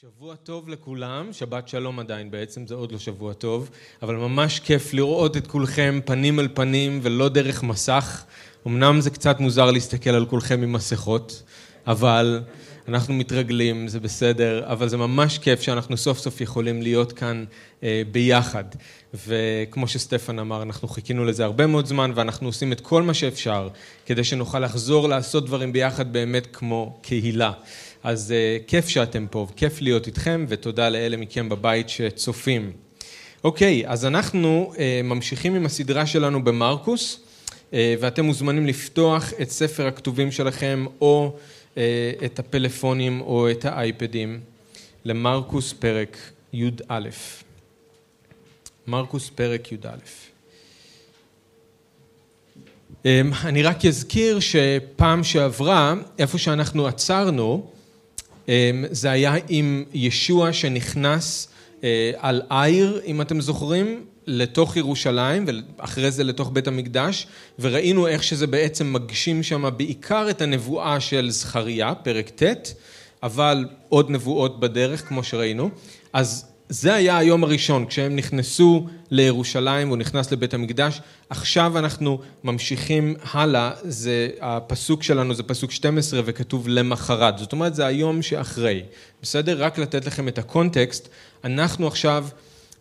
שבוע טוב לכולם, שבת שלום עדיין בעצם, זה עוד לא שבוע טוב, אבל ממש כיף לראות את כולכם פנים אל פנים ולא דרך מסך. אמנם זה קצת מוזר להסתכל על כולכם עם מסכות, אבל אנחנו מתרגלים, זה בסדר, אבל זה ממש כיף שאנחנו סוף סוף יכולים להיות כאן אה, ביחד. וכמו שסטפן אמר, אנחנו חיכינו לזה הרבה מאוד זמן, ואנחנו עושים את כל מה שאפשר כדי שנוכל לחזור לעשות דברים ביחד באמת כמו קהילה. אז uh, כיף שאתם פה, כיף להיות איתכם, ותודה לאלה מכם בבית שצופים. אוקיי, אז אנחנו uh, ממשיכים עם הסדרה שלנו במרקוס, uh, ואתם מוזמנים לפתוח את ספר הכתובים שלכם, או uh, את הפלאפונים, או את האייפדים, למרקוס פרק י"א. מרקוס פרק י"א. אני רק אזכיר שפעם שעברה, איפה שאנחנו עצרנו, אמ, זה היה עם ישוע שנכנס אה, על עיר, אם אתם זוכרים, לתוך ירושלים ואחרי זה לתוך בית המקדש וראינו איך שזה בעצם מגשים שם בעיקר את הנבואה של זכריה, פרק ט', אבל עוד נבואות בדרך כמו שראינו. אז זה היה היום הראשון, כשהם נכנסו לירושלים, הוא נכנס לבית המקדש. עכשיו אנחנו ממשיכים הלאה, זה, הפסוק שלנו זה פסוק 12 וכתוב למחרת. זאת אומרת, זה היום שאחרי. בסדר? רק לתת לכם את הקונטקסט. אנחנו עכשיו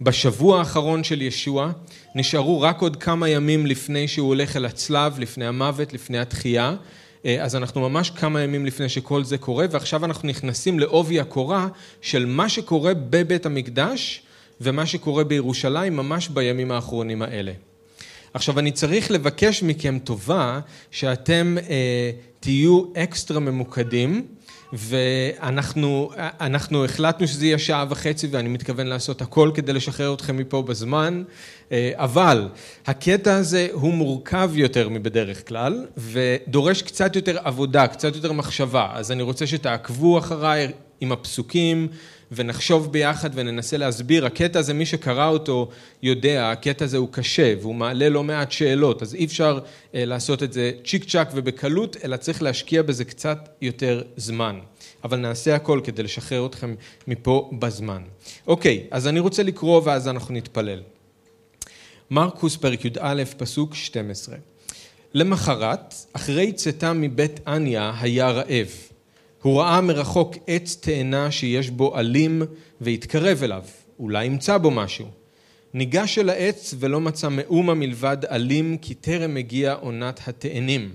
בשבוע האחרון של ישוע, נשארו רק עוד כמה ימים לפני שהוא הולך אל הצלב, לפני המוות, לפני התחייה. אה, אז אנחנו ממש כמה ימים לפני שכל זה קורה, ועכשיו אנחנו נכנסים לעובי הקורה של מה שקורה בבית המקדש ומה שקורה בירושלים ממש בימים האחרונים האלה. עכשיו אני צריך לבקש מכם טובה שאתם אה, תהיו אקסטרה ממוקדים ואנחנו החלטנו שזה יהיה שעה וחצי ואני מתכוון לעשות הכל כדי לשחרר אתכם מפה בזמן, אה, אבל הקטע הזה הוא מורכב יותר מבדרך כלל ודורש קצת יותר עבודה, קצת יותר מחשבה, אז אני רוצה שתעקבו אחריי עם הפסוקים ונחשוב ביחד וננסה להסביר. הקטע הזה, מי שקרא אותו יודע, הקטע הזה הוא קשה והוא מעלה לא מעט שאלות, אז אי אפשר אה, לעשות את זה צ'יק צ'אק ובקלות, אלא צריך להשקיע בזה קצת יותר זמן. אבל נעשה הכל כדי לשחרר אתכם מפה בזמן. אוקיי, אז אני רוצה לקרוא ואז אנחנו נתפלל. מרקוס פרק י"א פסוק 12 למחרת, אחרי צאתה מבית אניה היה רעב. הוא ראה מרחוק עץ תאנה שיש בו עלים והתקרב אליו, אולי ימצא בו משהו. ניגש אל העץ ולא מצא מאומה מלבד עלים כי טרם הגיעה עונת התאנים.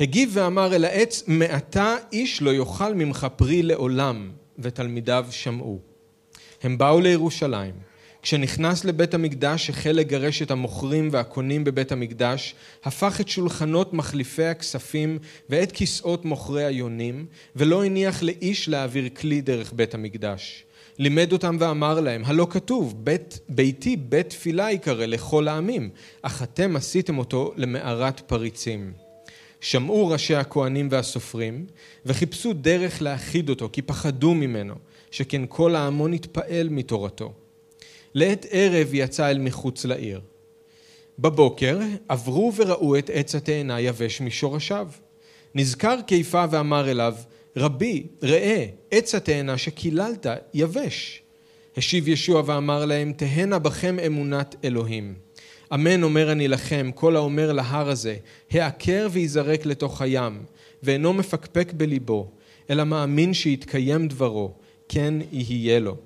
הגיב ואמר אל העץ מעתה איש לא יאכל ממך פרי לעולם ותלמידיו שמעו. הם באו לירושלים כשנכנס לבית המקדש החל לגרש את המוכרים והקונים בבית המקדש, הפך את שולחנות מחליפי הכספים ואת כיסאות מוכרי היונים, ולא הניח לאיש להעביר כלי דרך בית המקדש. לימד אותם ואמר להם, הלא כתוב, בית, ביתי בית תפילה יקרא לכל העמים, אך אתם עשיתם אותו למערת פריצים. שמעו ראשי הכהנים והסופרים, וחיפשו דרך להכחיד אותו, כי פחדו ממנו, שכן כל ההמון התפעל מתורתו. לעת ערב יצא אל מחוץ לעיר. בבוקר עברו וראו את עץ התאנה יבש משורשיו. נזכר קיפה ואמר אליו, רבי, ראה, עץ התאנה שקיללת יבש. השיב ישוע ואמר להם, תהנה בכם אמונת אלוהים. אמן אומר אני לכם, כל האומר להר הזה, העקר וייזרק לתוך הים, ואינו מפקפק בליבו, אלא מאמין שיתקיים דברו, כן יהיה לו.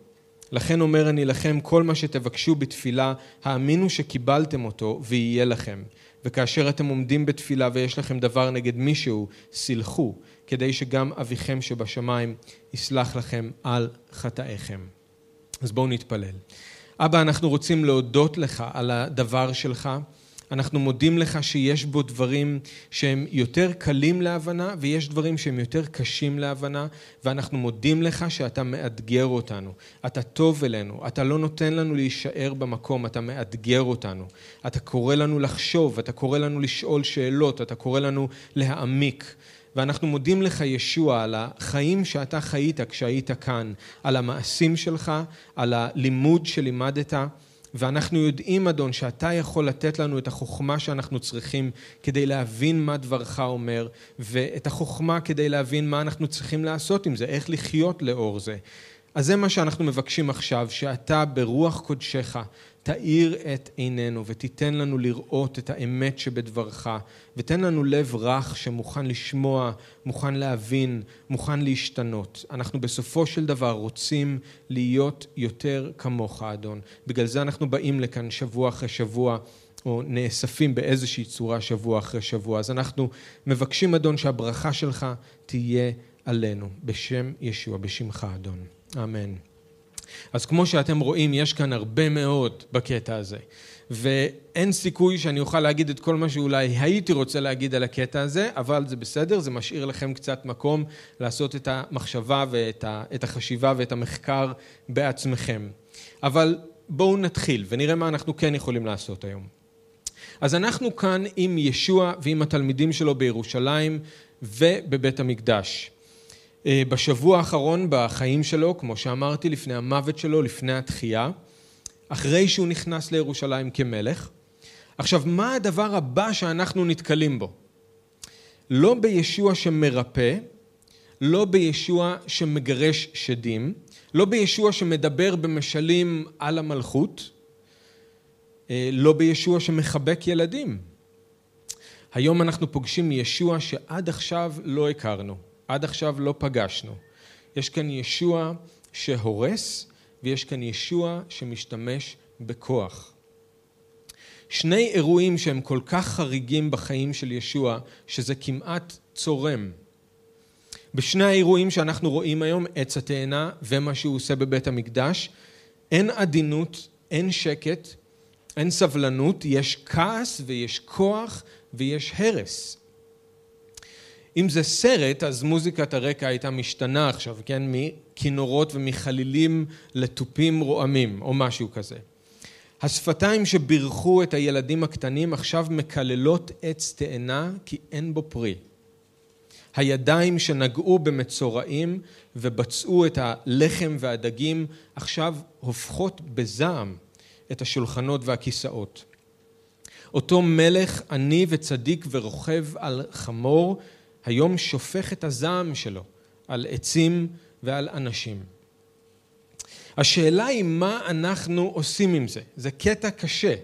לכן אומר אני לכם, כל מה שתבקשו בתפילה, האמינו שקיבלתם אותו ויהיה לכם. וכאשר אתם עומדים בתפילה ויש לכם דבר נגד מישהו, סילחו, כדי שגם אביכם שבשמיים יסלח לכם על חטאיכם. אז בואו נתפלל. אבא, אנחנו רוצים להודות לך על הדבר שלך. אנחנו מודים לך שיש בו דברים שהם יותר קלים להבנה ויש דברים שהם יותר קשים להבנה ואנחנו מודים לך שאתה מאתגר אותנו. אתה טוב אלינו, אתה לא נותן לנו להישאר במקום, אתה מאתגר אותנו. אתה קורא לנו לחשוב, אתה קורא לנו לשאול שאלות, אתה קורא לנו להעמיק. ואנחנו מודים לך ישוע על החיים שאתה חיית כשהיית כאן, על המעשים שלך, על הלימוד שלימדת. ואנחנו יודעים, אדון, שאתה יכול לתת לנו את החוכמה שאנחנו צריכים כדי להבין מה דברך אומר, ואת החוכמה כדי להבין מה אנחנו צריכים לעשות עם זה, איך לחיות לאור זה. אז זה מה שאנחנו מבקשים עכשיו, שאתה ברוח קודשך תאיר את עינינו ותיתן לנו לראות את האמת שבדברך ותן לנו לב רך שמוכן לשמוע, מוכן להבין, מוכן להשתנות. אנחנו בסופו של דבר רוצים להיות יותר כמוך אדון. בגלל זה אנחנו באים לכאן שבוע אחרי שבוע או נאספים באיזושהי צורה שבוע אחרי שבוע. אז אנחנו מבקשים אדון שהברכה שלך תהיה עלינו בשם ישוע, בשמך אדון. אמן. אז כמו שאתם רואים, יש כאן הרבה מאוד בקטע הזה. ואין סיכוי שאני אוכל להגיד את כל מה שאולי הייתי רוצה להגיד על הקטע הזה, אבל זה בסדר, זה משאיר לכם קצת מקום לעשות את המחשבה ואת החשיבה ואת המחקר בעצמכם. אבל בואו נתחיל ונראה מה אנחנו כן יכולים לעשות היום. אז אנחנו כאן עם ישוע ועם התלמידים שלו בירושלים ובבית המקדש. אה, בשבוע האחרון בחיים שלו, כמו שאמרתי, לפני המוות שלו, לפני התחייה, אחרי שהוא נכנס לירושלים כמלך. עכשיו, מה הדבר הבא שאנחנו נתקלים בו? לא בישוע שמרפא, לא בישוע שמגרש שדים, לא בישוע שמדבר במשלים על המלכות, אה, לא בישוע שמחבק ילדים. היום אנחנו פוגשים ישוע שעד עכשיו לא הכרנו. עד עכשיו לא פגשנו. יש כאן ישוע שהורס ויש כאן ישוע שמשתמש בכוח. שני אירועים שהם כל כך חריגים בחיים של ישוע, שזה כמעט צורם. בשני האירועים שאנחנו רואים היום, עץ התאנה ומה שהוא עושה בבית המקדש, אין עדינות, אין שקט, אין סבלנות, יש כעס ויש כוח ויש הרס. אם זה סרט, אז מוזיקת הרקע הייתה משתנה עכשיו, כן? מכינורות ומחלילים לתופים רועמים, או משהו כזה. השפתיים שבירכו את הילדים הקטנים עכשיו מקללות עץ תאנה כי אין בו פרי. הידיים שנגעו במצורעים ובצעו את הלחם והדגים עכשיו הופכות בזעם את השולחנות והכיסאות. אותו מלך עני וצדיק ורוכב על חמור היום שופך את הזעם שלו על עצים ועל אנשים. השאלה היא מה אנחנו עושים עם זה. זה קטע קשה.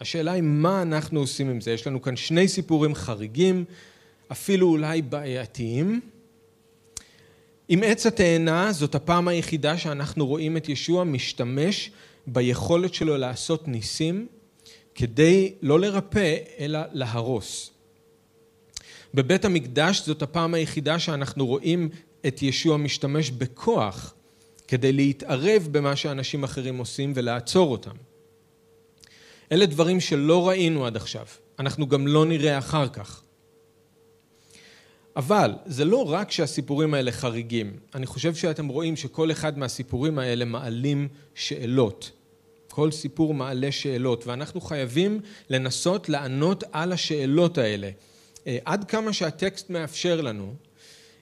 השאלה היא מה אנחנו עושים עם זה. יש לנו כאן שני סיפורים חריגים, אפילו אולי בעייתיים. עם עץ התאנה זאת הפעם היחידה שאנחנו רואים את ישוע משתמש ביכולת שלו לעשות ניסים כדי לא לרפא אלא להרוס. בבית המקדש זאת הפעם היחידה שאנחנו רואים את ישוע משתמש בכוח כדי להתערב במה שאנשים אחרים עושים ולעצור אותם. אלה דברים שלא ראינו עד עכשיו, אנחנו גם לא נראה אחר כך. אבל זה לא רק שהסיפורים האלה חריגים, אני חושב שאתם רואים שכל אחד מהסיפורים האלה מעלים שאלות. כל סיפור מעלה שאלות, ואנחנו חייבים לנסות לענות על השאלות האלה. אה, עד כמה שהטקסט מאפשר לנו,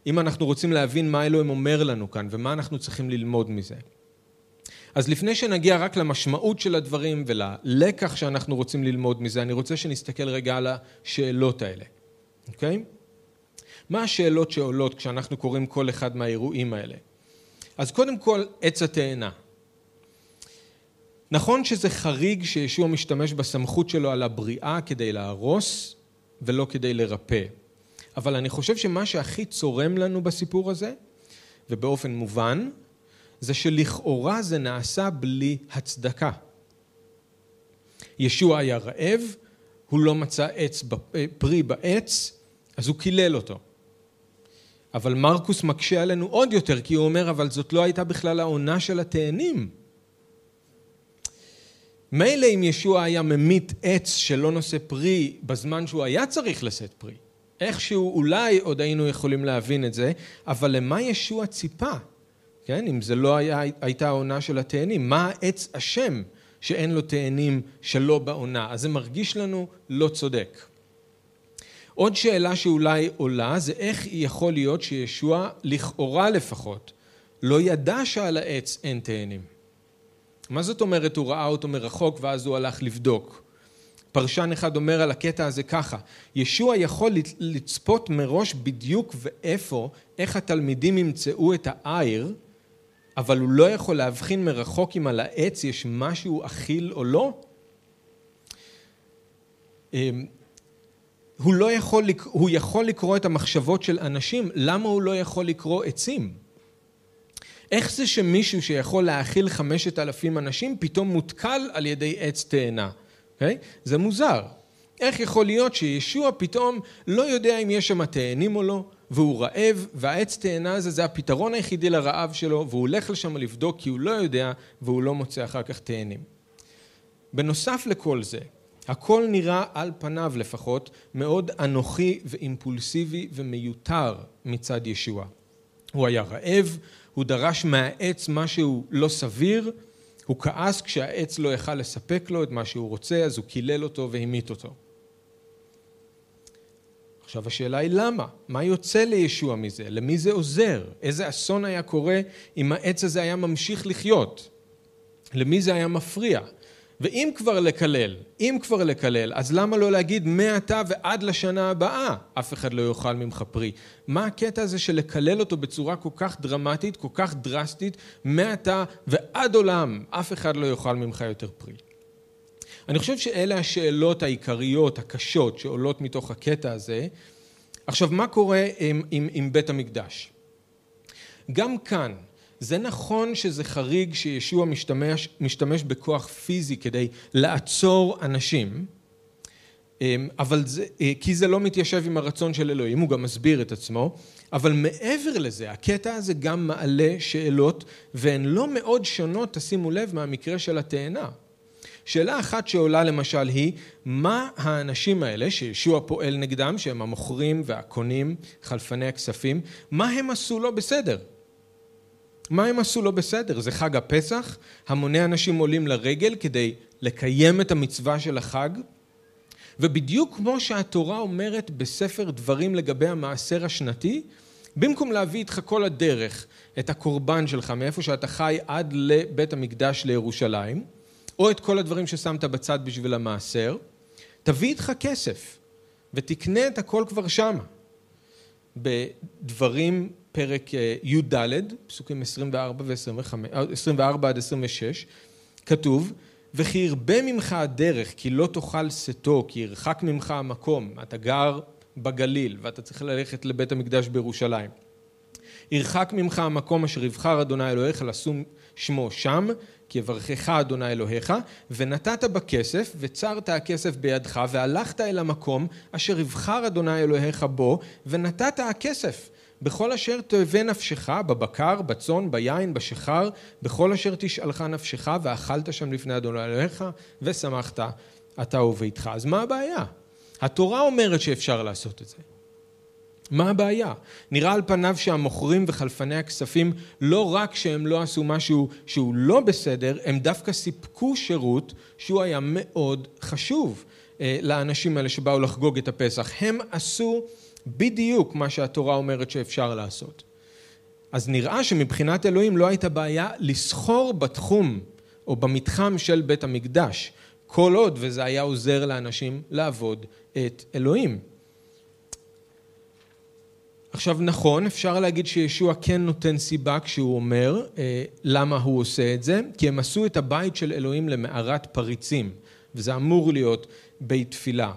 אם אנחנו רוצים להבין מה אלוהים אומר לנו כאן ומה אנחנו צריכים ללמוד מזה. אז לפני שנגיע רק למשמעות של הדברים וללקח שאנחנו רוצים ללמוד מזה, אני רוצה שנסתכל רגע על השאלות האלה, אוקיי? מה השאלות שעולות כשאנחנו קוראים כל אחד מהאירועים האלה? אז קודם כל, עץ התאנה. נכון שזה חריג שישוע משתמש בסמכות שלו על הבריאה כדי להרוס, ולא כדי לרפא. אבל אני חושב שמה שהכי צורם לנו בסיפור הזה, ובאופן מובן, זה שלכאורה זה נעשה בלי הצדקה. ישוע היה רעב, הוא לא מצא עץ, פרי בעץ, אז הוא קילל אותו. אבל מרקוס מקשה עלינו עוד יותר, כי הוא אומר, אבל זאת לא הייתה בכלל העונה של התאנים. מילא אם ישוע היה ממית עץ שלא נושא פרי בזמן שהוא היה צריך לשאת פרי. איכשהו אולי עוד היינו יכולים להבין את זה, אבל למה ישוע ציפה? כן, אם זה לא היה, הייתה העונה של התאנים, מה העץ אשם שאין לו תאנים שלא בעונה? אז זה מרגיש לנו לא צודק. עוד שאלה שאולי עולה זה איך יכול להיות שישוע, לכאורה לפחות, לא ידע שעל העץ אין תאנים. מה זאת אומרת הוא ראה אותו מרחוק ואז הוא הלך לבדוק? פרשן אחד אומר על הקטע הזה ככה, ישוע יכול לצפות מראש בדיוק ואיפה, איך התלמידים ימצאו את העיר, אבל הוא לא יכול להבחין מרחוק אם על העץ יש משהו אכיל או לא? אמ, הוא, לא יכול, הוא יכול לקרוא את המחשבות של אנשים, למה הוא לא יכול לקרוא עצים? איך זה שמישהו שיכול להאכיל חמשת אלפים אנשים פתאום מותקל על ידי עץ תאנה? Okay? אוקיי? זה מוזר. איך יכול להיות שישוע פתאום לא יודע אם יש שם תאנים או לא, והוא רעב, והעץ תאנה הזה זה הפתרון היחידי לרעב שלו, והוא הולך לשם לבדוק כי הוא לא יודע, והוא לא מוצא אחר כך תאנים. בנוסף לכל זה, הכל נראה על פניו לפחות מאוד אנוכי ואימפולסיבי ומיותר מצד ישוע. הוא היה רעב, הוא דרש מהעץ משהו לא סביר, הוא כעס כשהעץ לא יכל לספק לו את מה שהוא רוצה, אז הוא קילל אותו והמית אותו. עכשיו השאלה היא למה? מה יוצא לישוע מזה? למי זה עוזר? איזה אסון היה קורה אם העץ הזה היה ממשיך לחיות? למי זה היה מפריע? ואם כבר לקלל, אם כבר לקלל, אז למה לא להגיד מעתה ועד לשנה הבאה אף אחד לא יאכל ממך פרי? מה הקטע הזה של לקלל אותו בצורה כל כך דרמטית, כל כך דרסטית, מעתה ועד עולם אף אחד לא יאכל ממך יותר פרי? אני חושב שאלה השאלות העיקריות, הקשות, שעולות מתוך הקטע הזה. עכשיו, מה קורה עם, עם, עם בית המקדש? גם כאן, זה נכון שזה חריג שישוע משתמש, משתמש בכוח פיזי כדי לעצור אנשים, אמ, אבל זה, אה, כי זה לא מתיישב עם הרצון של אלוהים, הוא גם מסביר את עצמו, אבל מעבר לזה, הקטע הזה גם מעלה שאלות, והן לא מאוד שונות, תשימו לב, מהמקרה של התאנה. שאלה אחת שעולה למשל היא, מה האנשים האלה שישוע פועל נגדם, שהם המוכרים והקונים, חלפני הכספים, מה הם עשו לא בסדר? מה הם עשו לא בסדר? זה חג הפסח, המוני אנשים עולים לרגל כדי לקיים את המצווה של החג, ובדיוק כמו שהתורה אומרת בספר דברים לגבי המעשר השנתי, במקום להביא איתך כל הדרך את הקורבן שלך מאיפה שאתה חי עד לבית המקדש לירושלים, או את כל הדברים ששמת בצד בשביל המעשר, תביא איתך כסף ותקנה את הכל כבר שמה. בדברים פרק אה, י"ד, פסוקים 24 ו-25, 24 עד 26, כתוב, וכי ירבה ממך הדרך, כי לא תאכל שאתו, כי ירחק ממך המקום, אתה גר בגליל ואתה צריך ללכת לבית המקדש בירושלים. ירחק ממך המקום אשר יבחר אדוני אלוהיך לשום שמו שם, כי יברכך אדוני אלוהיך, ונתת בכסף, וצרת הכסף בידך, והלכת אל המקום אשר יבחר אדוני אלוהיך בו, ונתת הכסף. בכל אשר תאווה נפשך, בבקר, בצאן, ביין, בשיכר, בכל אשר תשאלך נפשך, ואכלת שם לפני אדוני אלוהיך, ושמחת אתה וביתך. אז מה הבעיה? התורה אומרת שאפשר לעשות את זה. מה הבעיה? נראה על פניו שהמוכרים וחלפני הכספים לא רק שהם לא עשו משהו שהוא לא בסדר, הם דווקא סיפקו שירות שהוא היה מאוד חשוב אה, לאנשים האלה שבאו לחגוג את הפסח. הם עשו בדיוק מה שהתורה אומרת שאפשר לעשות. אז נראה שמבחינת אלוהים לא הייתה בעיה לסחור בתחום או במתחם של בית המקדש, כל עוד וזה היה עוזר לאנשים לעבוד את אלוהים. עכשיו נכון, אפשר להגיד שישוע כן נותן סיבה כשהוא אומר אה, למה הוא עושה את זה, כי הם עשו את הבית של אלוהים למערת פריצים, וזה אמור להיות בית תפילה.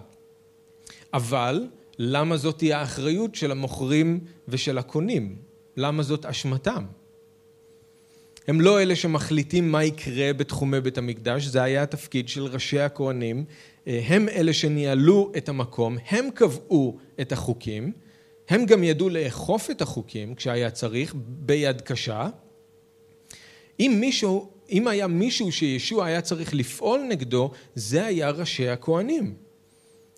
אבל למה זאת תהיה האחריות של המוכרים ושל הקונים? למה זאת אשמתם? הם לא אלה שמחליטים מה יקרה בתחומי בית המקדש, זה היה התפקיד של ראשי הכהנים, אה, הם אלה שניהלו את המקום, הם קבעו את החוקים, הם גם ידעו לאכוף את החוקים כשהיה צריך ביד קשה. אם מישהו, אם היה מישהו שישוע היה צריך לפעול נגדו, זה היה ראשי הכהנים.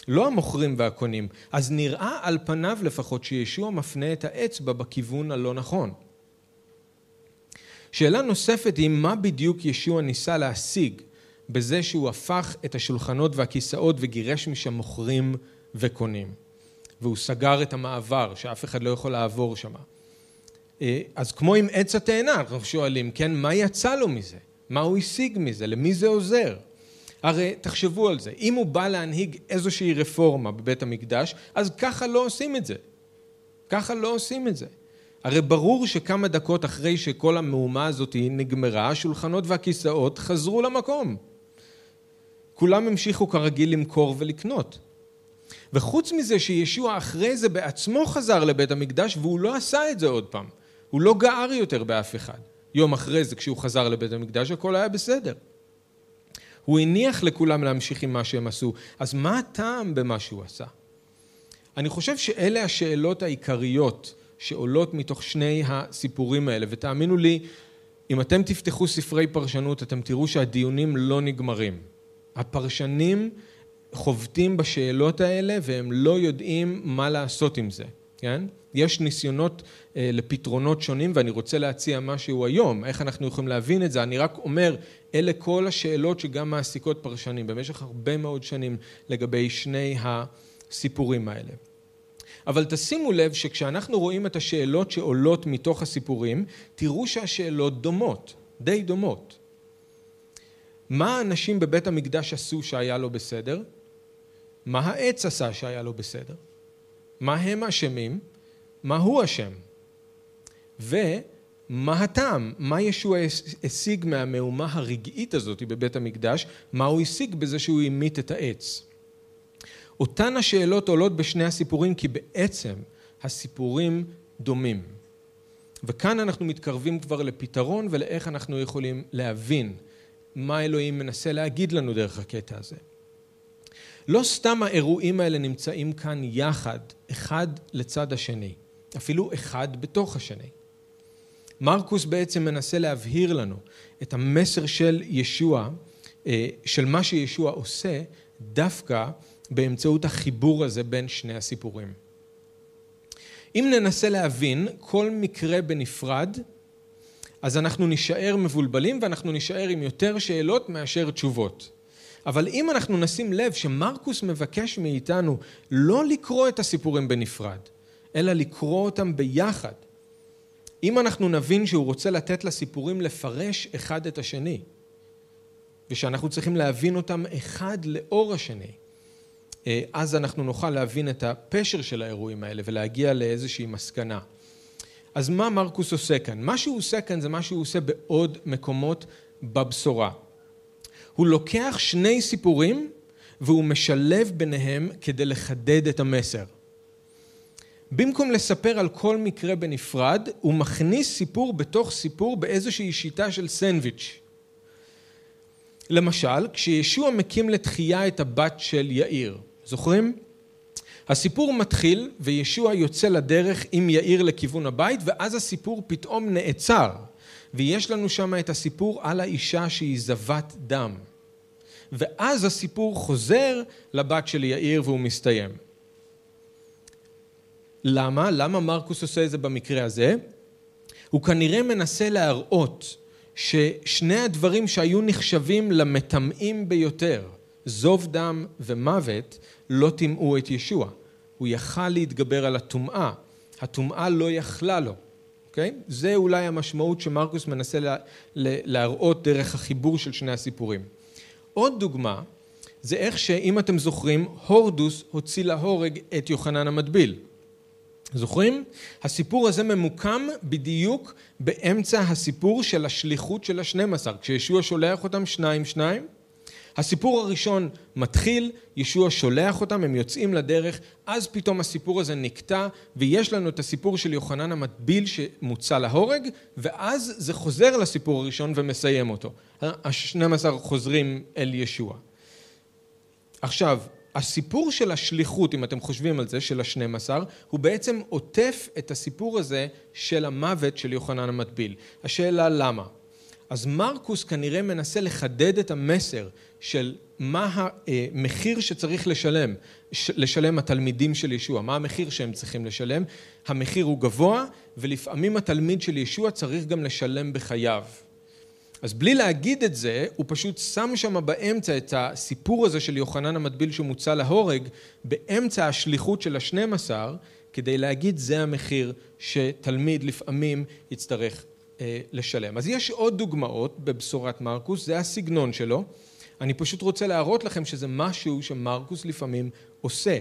לא המוכרים והקונים. אז נראה על פניו לפחות שישוע מפנה את האצבע בכיוון הלא נכון. שאלה נוספת היא מה בדיוק ישוע ניסה להשיג בזה שהוא הפך את השולחנות והכיסאות וגירש משם מוכרים וקונים. והוא סגר את המעבר, שאף אחד לא יכול לעבור שם. אה, אז כמו עם עץ התאנה, אנחנו שואלים, כן, מה יצא לו מזה? מה הוא השיג מזה? למי זה עוזר? הרי תחשבו על זה, אם הוא בא להנהיג איזושהי רפורמה בבית המקדש, אז ככה לא עושים את זה. ככה לא עושים את זה. הרי ברור שכמה דקות אחרי שכל המהומה הזאת נגמרה, השולחנות והכיסאות חזרו למקום. כולם המשיכו כרגיל למכור ולקנות. וחוץ מזה שישוע אחרי זה בעצמו חזר לבית המקדש והוא לא עשה את זה עוד פעם. הוא לא גער יותר באף אחד. יום אחרי זה כשהוא חזר לבית המקדש הכל היה בסדר. הוא הניח לכולם להמשיך עם מה שהם עשו, אז מה הטעם במה שהוא עשה? אני חושב שאלה השאלות העיקריות שעולות מתוך שני הסיפורים האלה, ותאמינו לי, אם אתם תפתחו ספרי פרשנות אתם תראו שהדיונים לא נגמרים. הפרשנים חובטים בשאלות האלה והם לא יודעים מה לעשות עם זה, כן? יש ניסיונות אה, לפתרונות שונים ואני רוצה להציע משהו היום, איך אנחנו יכולים להבין את זה, אני רק אומר, אלה כל השאלות שגם מעסיקות פרשנים במשך הרבה מאוד שנים לגבי שני הסיפורים האלה. אבל תשימו לב שכשאנחנו רואים את השאלות שעולות מתוך הסיפורים, תראו שהשאלות דומות, די דומות. מה האנשים בבית המקדש עשו שהיה לא בסדר? מה העץ עשה שהיה לא בסדר? מה הם אשמים? מה הוא אשם? ומה הטעם? מה ישוע השיג מהמהומה הרגעית הזאת בבית המקדש? מה הוא השיג בזה שהוא המית את העץ? אותן השאלות עולות בשני הסיפורים כי בעצם הסיפורים דומים. וכאן אנחנו מתקרבים כבר לפתרון ולאיך אנחנו יכולים להבין מה אלוהים מנסה להגיד לנו דרך הקטע הזה. לא סתם האירועים האלה נמצאים כאן יחד, אחד לצד השני, אפילו אחד בתוך השני. מרקוס בעצם מנסה להבהיר לנו את המסר של ישוע, אה, של מה שישוע עושה, דווקא באמצעות החיבור הזה בין שני הסיפורים. אם ננסה להבין כל מקרה בנפרד, אז אנחנו נישאר מבולבלים ואנחנו נישאר עם יותר שאלות מאשר תשובות. אבל אם אנחנו נשים לב שמרקוס מבקש מאיתנו לא לקרוא את הסיפורים בנפרד, אלא לקרוא אותם ביחד, אם אנחנו נבין שהוא רוצה לתת לסיפורים לפרש אחד את השני, ושאנחנו צריכים להבין אותם אחד לאור השני, אה, אז אנחנו נוכל להבין את הפשר של האירועים האלה ולהגיע לאיזושהי מסקנה. אז מה מרקוס עושה כאן? מה שהוא עושה כאן זה מה שהוא עושה בעוד מקומות בבשורה. הוא לוקח שני סיפורים והוא משלב ביניהם כדי לחדד את המסר. במקום לספר על כל מקרה בנפרד, הוא מכניס סיפור בתוך סיפור באיזושהי שיטה של סנדוויץ'. למשל, כשישוע מקים לתחייה את הבת של יאיר, זוכרים? הסיפור מתחיל וישוע יוצא לדרך עם יאיר לכיוון הבית ואז הסיפור פתאום נעצר ויש לנו שם את הסיפור על האישה שהיא זבת דם ואז הסיפור חוזר לבת של יאיר והוא מסתיים. למה? למה מרקוס עושה את זה במקרה הזה? הוא כנראה מנסה להראות ששני הדברים שהיו נחשבים למטמאים ביותר זוב דם ומוות לא טימאו את ישוע. הוא יכל להתגבר על הטומאה, הטומאה לא יכלה לו, אוקיי? זה אולי המשמעות שמרקוס מנסה לה, להראות דרך החיבור של שני הסיפורים. עוד דוגמה זה איך שאם אתם זוכרים, הורדוס הוציא להורג את יוחנן המטביל. זוכרים? הסיפור הזה ממוקם בדיוק באמצע הסיפור של השליחות של השנים עשר, כשישוע שולח אותם שניים שניים הסיפור הראשון מתחיל, ישוע שולח אותם, הם יוצאים לדרך, אז פתאום הסיפור הזה נקטע, ויש לנו את הסיפור של יוחנן המטביל שמוצא להורג, ואז זה חוזר לסיפור הראשון ומסיים אותו. השנים עשר חוזרים אל ישוע. עכשיו, הסיפור של השליחות, אם אתם חושבים על זה, של השנים עשר, הוא בעצם עוטף את הסיפור הזה של המוות של יוחנן המטביל. השאלה למה? אז מרקוס כנראה מנסה לחדד את המסר של מה המחיר שצריך לשלם, לשלם התלמידים של ישוע, מה המחיר שהם צריכים לשלם, המחיר הוא גבוה ולפעמים התלמיד של ישוע צריך גם לשלם בחייו. אז בלי להגיד את זה, הוא פשוט שם שם באמצע את הסיפור הזה של יוחנן המטביל שמוצא להורג, באמצע השליחות של השנים עשר, כדי להגיד זה המחיר שתלמיד לפעמים יצטרך אה, לשלם. אז יש עוד דוגמאות בבשורת מרקוס, זה הסגנון שלו. אני פשוט רוצה להראות לכם שזה משהו שמרקוס לפעמים עושה.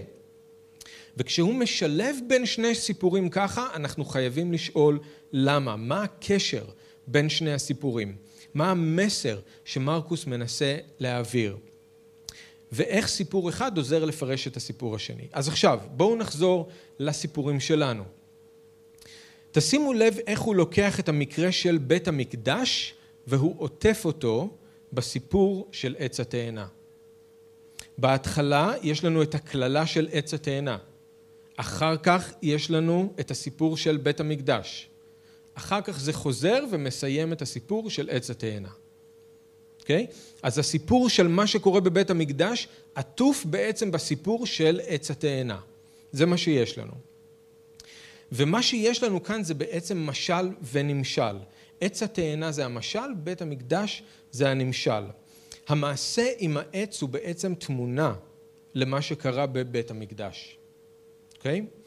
וכשהוא משלב בין שני סיפורים ככה, אנחנו חייבים לשאול למה, מה הקשר בין שני הסיפורים, מה המסר שמרקוס מנסה להעביר, ואיך סיפור אחד עוזר לפרש את הסיפור השני. אז עכשיו, בואו נחזור לסיפורים שלנו. תשימו לב איך הוא לוקח את המקרה של בית המקדש והוא עוטף אותו בסיפור של עץ התאנה. בהתחלה יש לנו את הקללה של עץ התאנה. אחר כך יש לנו את הסיפור של בית המקדש. אחר כך זה חוזר ומסיים את הסיפור של עץ התאנה. אוקיי? Okay? אז הסיפור של מה שקורה בבית המקדש עטוף בעצם בסיפור של עץ התאנה. זה מה שיש לנו. ומה שיש לנו כאן זה בעצם משל ונמשל. עץ התאנה זה המשל, בית המקדש זה הנמשל. המעשה עם העץ הוא בעצם תמונה למה שקרה בבית המקדש. אוקיי? Okay?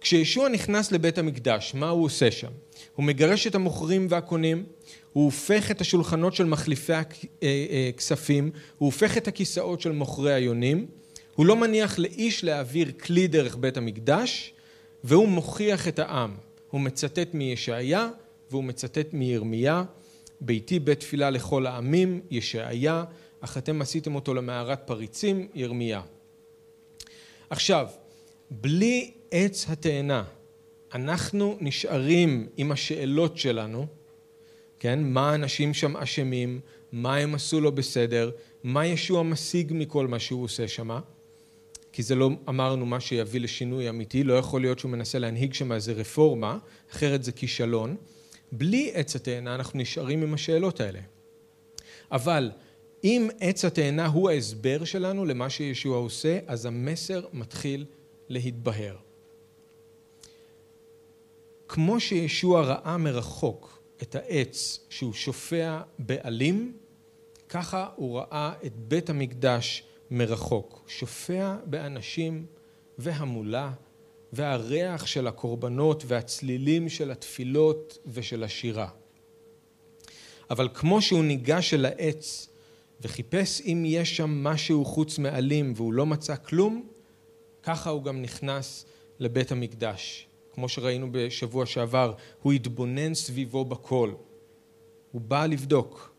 כשישוע נכנס לבית המקדש, מה הוא עושה שם? הוא מגרש את המוכרים והקונים, הוא הופך את השולחנות של מחליפי הכספים, אה, הוא הופך את הכיסאות של מוכרי היונים, הוא לא מניח לאיש להעביר כלי דרך בית המקדש, והוא מוכיח את העם. הוא מצטט מישעיה והוא מצטט מירמיה, ביתי בית תפילה לכל העמים, ישעיה, אך אתם עשיתם אותו למערת פריצים, ירמיה. עכשיו, בלי עץ התאנה, אנחנו נשארים עם השאלות שלנו, כן? מה האנשים שם אשמים, מה הם עשו לא בסדר, מה ישוע משיג מכל מה שהוא עושה שמה, כי זה לא אמרנו מה שיביא לשינוי אמיתי, לא יכול להיות שהוא מנסה להנהיג שם איזה רפורמה, אחרת זה כישלון. בלי עץ התאנה אנחנו נשארים עם השאלות האלה. אבל אם עץ התאנה הוא ההסבר שלנו למה שישוע עושה, אז המסר מתחיל להתבהר. כמו שישוע ראה מרחוק את העץ שהוא שופע בעלים, ככה הוא ראה את בית המקדש מרחוק, שופע באנשים והמולה והריח של הקורבנות והצלילים של התפילות ושל השירה. אבל כמו שהוא ניגש אל העץ וחיפש אם יש שם משהו חוץ מעלים והוא לא מצא כלום, ככה הוא גם נכנס לבית המקדש. כמו שראינו בשבוע שעבר, הוא התבונן סביבו בכל. הוא בא לבדוק.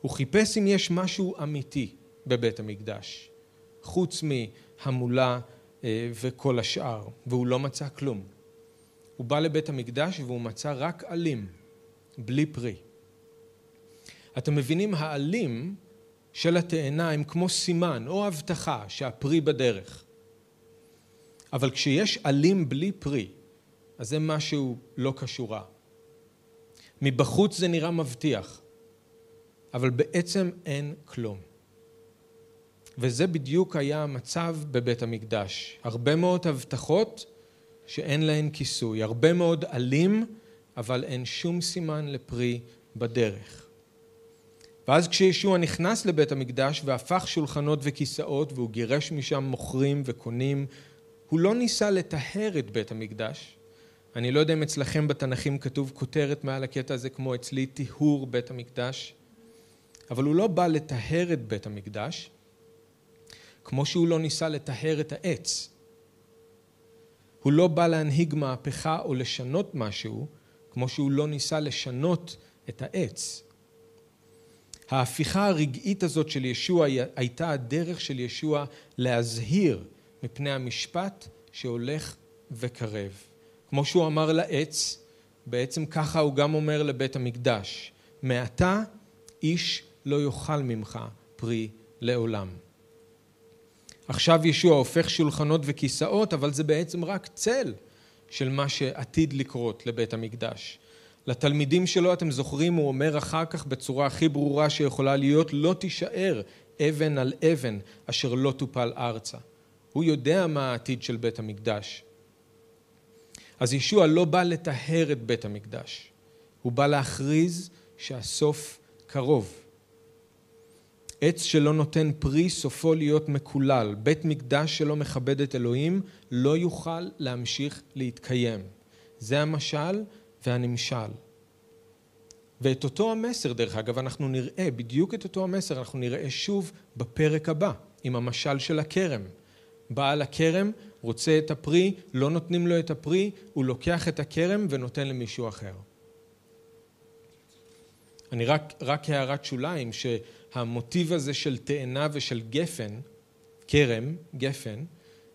הוא חיפש אם יש משהו אמיתי בבית המקדש, חוץ מהמולה וכל השאר, והוא לא מצא כלום. הוא בא לבית המקדש והוא מצא רק עלים, בלי פרי. אתם מבינים, העלים של התאנה הם כמו סימן או הבטחה שהפרי בדרך. אבל כשיש עלים בלי פרי, אז זה משהו לא כשורה. מבחוץ זה נראה מבטיח, אבל בעצם אין כלום. וזה בדיוק היה המצב בבית המקדש. הרבה מאוד הבטחות שאין להן כיסוי, הרבה מאוד עלים, אבל אין שום סימן לפרי בדרך. ואז כשישוע נכנס לבית המקדש והפך שולחנות וכיסאות והוא גירש משם מוכרים וקונים, הוא לא ניסה לטהר את בית המקדש. אני לא יודע אם אצלכם בתנ"כים כתוב כותרת מעל הקטע הזה כמו אצלי טיהור בית המקדש, אבל הוא לא בא לטהר את בית המקדש, כמו שהוא לא ניסה לטהר את העץ. הוא לא בא להנהיג מהפכה או לשנות משהו, כמו שהוא לא ניסה לשנות את העץ. ההפיכה הרגעית הזאת של ישוע הייתה הדרך של ישוע להזהיר מפני המשפט שהולך וקרב. כמו שהוא אמר לעץ, בעצם ככה הוא גם אומר לבית המקדש, מעתה איש לא יאכל ממך פרי לעולם. עכשיו ישוע הופך שולחנות וכיסאות, אבל זה בעצם רק צל של מה שעתיד לקרות לבית המקדש. לתלמידים שלו, אתם זוכרים, הוא אומר אחר כך בצורה הכי ברורה שיכולה להיות, לא תישאר אבן על אבן אשר לא תופל ארצה. הוא יודע מה העתיד של בית המקדש. אז ישוע לא בא לטהר את בית המקדש, הוא בא להכריז שהסוף קרוב. עץ שלא נותן פרי סופו להיות מקולל. בית מקדש שלא מכבד את אלוהים לא יוכל להמשיך להתקיים. זה המשל והנמשל. ואת אותו המסר, דרך אגב, אנחנו נראה, בדיוק את אותו המסר, אנחנו נראה שוב בפרק הבא, עם המשל של הכרם. בעל הכרם רוצה את הפרי, לא נותנים לו את הפרי, הוא לוקח את הכרם ונותן למישהו אחר. אני רק, רק הערת שוליים, שהמוטיב הזה של תאנה ושל גפן, כרם, גפן,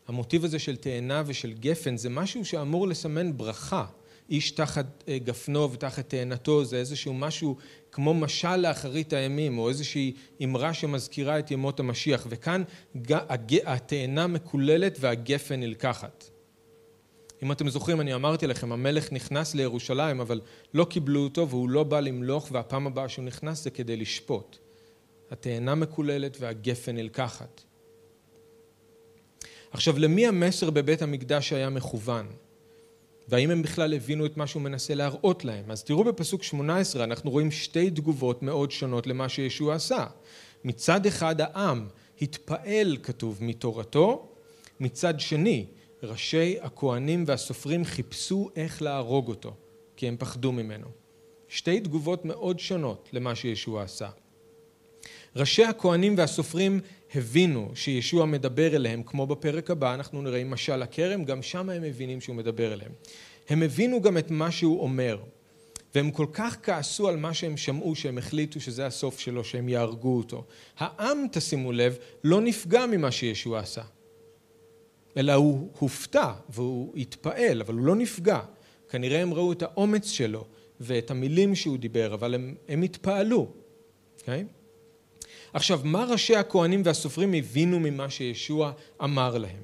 המוטיב הזה של תאנה ושל גפן זה משהו שאמור לסמן ברכה. איש תחת אה, גפנו ותחת תאנתו זה איזשהו משהו כמו משל לאחרית הימים או איזושהי אמרה שמזכירה את ימות המשיח וכאן התאנה מקוללת והגפן נלקחת. אם אתם זוכרים אני אמרתי לכם המלך נכנס לירושלים אבל לא קיבלו אותו והוא לא בא למלוך והפעם הבאה שהוא נכנס זה כדי לשפוט. התאנה מקוללת והגפן נלקחת. עכשיו למי המסר בבית המקדש היה מכוון? והאם הם בכלל הבינו את מה שהוא מנסה להראות להם? אז תראו בפסוק 18 אנחנו רואים שתי תגובות מאוד שונות למה שישוע עשה. מצד אחד העם התפעל כתוב מתורתו, מצד שני ראשי הכהנים והסופרים חיפשו איך להרוג אותו כי הם פחדו ממנו. שתי תגובות מאוד שונות למה שישוע עשה. ראשי הכהנים והסופרים הבינו שישוע מדבר אליהם, כמו בפרק הבא, אנחנו נראה עם משל הכרם, גם שם הם מבינים שהוא מדבר אליהם. הם הבינו גם את מה שהוא אומר, והם כל כך כעסו על מה שהם שמעו, שהם החליטו שזה הסוף שלו, שהם יהרגו אותו. העם, תשימו לב, לא נפגע ממה שישוע עשה, אלא הוא הופתע והוא התפעל, אבל הוא לא נפגע. כנראה הם ראו את האומץ שלו ואת המילים שהוא דיבר, אבל הם, הם התפעלו. Okay? עכשיו, מה ראשי הכהנים והסופרים הבינו ממה שישוע אמר להם?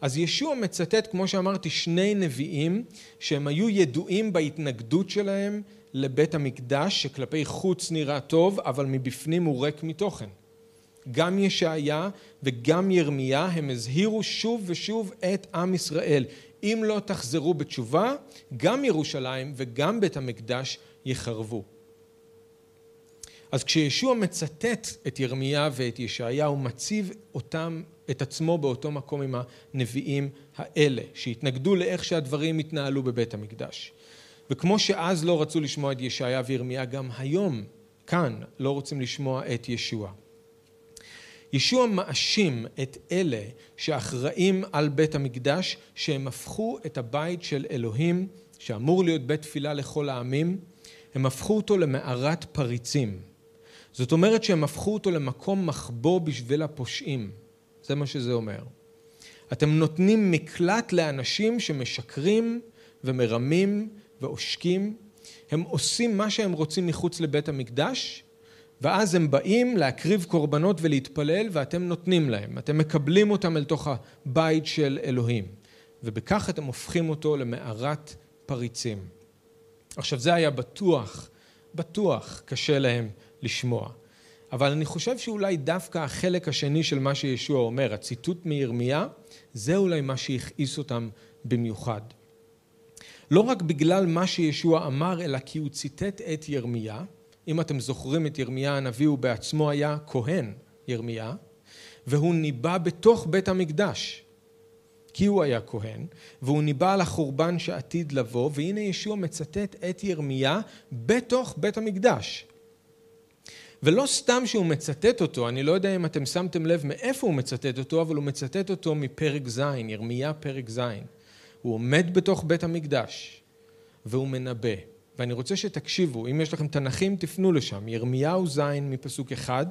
אז ישוע מצטט, כמו שאמרתי, שני נביאים שהם היו ידועים בהתנגדות שלהם לבית המקדש, שכלפי חוץ נראה טוב, אבל מבפנים הוא ריק מתוכן. גם ישעיה וגם ירמיה הם הזהירו שוב ושוב את עם ישראל. אם לא תחזרו בתשובה, גם ירושלים וגם בית המקדש יחרבו. אז כשישוע מצטט את ירמיה ואת ישעיה הוא מציב אותם, את עצמו באותו מקום עם הנביאים האלה שהתנגדו לאיך שהדברים התנהלו בבית המקדש. וכמו שאז לא רצו לשמוע את ישעיה וירמיה גם היום כאן לא רוצים לשמוע את ישוע. ישוע מאשים את אלה שאחראים על בית המקדש שהם הפכו את הבית של אלוהים שאמור להיות בית תפילה לכל העמים הם הפכו אותו למערת פריצים זאת אומרת שהם הפכו אותו למקום מחבוא בשביל הפושעים. זה מה שזה אומר. אתם נותנים מקלט לאנשים שמשקרים ומרמים ועושקים. הם עושים מה שהם רוצים מחוץ לבית המקדש, ואז הם באים להקריב קורבנות ולהתפלל ואתם נותנים להם. אתם מקבלים אותם אל תוך הבית של אלוהים. ובכך אתם הופכים אותו למערת פריצים. עכשיו זה היה בטוח, בטוח קשה להם לשמוע. אבל אני חושב שאולי דווקא החלק השני של מה שישוע אומר, הציטוט מירמיה, זה אולי מה שהכעיס אותם במיוחד. לא רק בגלל מה שישוע אמר, אלא כי הוא ציטט את ירמיה. אם אתם זוכרים את ירמיה הנביא, הוא בעצמו היה כהן, ירמיה, והוא ניבא בתוך בית המקדש. כי הוא היה כהן, והוא ניבא על החורבן שעתיד לבוא, והנה ישוע מצטט את ירמיה בתוך בית המקדש. ולא סתם שהוא מצטט אותו, אני לא יודע אם אתם שמתם לב מאיפה הוא מצטט אותו, אבל הוא מצטט אותו מפרק ז', ירמיה פרק ז'. הוא עומד בתוך בית המקדש והוא מנבא. ואני רוצה שתקשיבו, אם יש לכם תנכים תפנו לשם, ירמיהו ז' מפסוק אחד,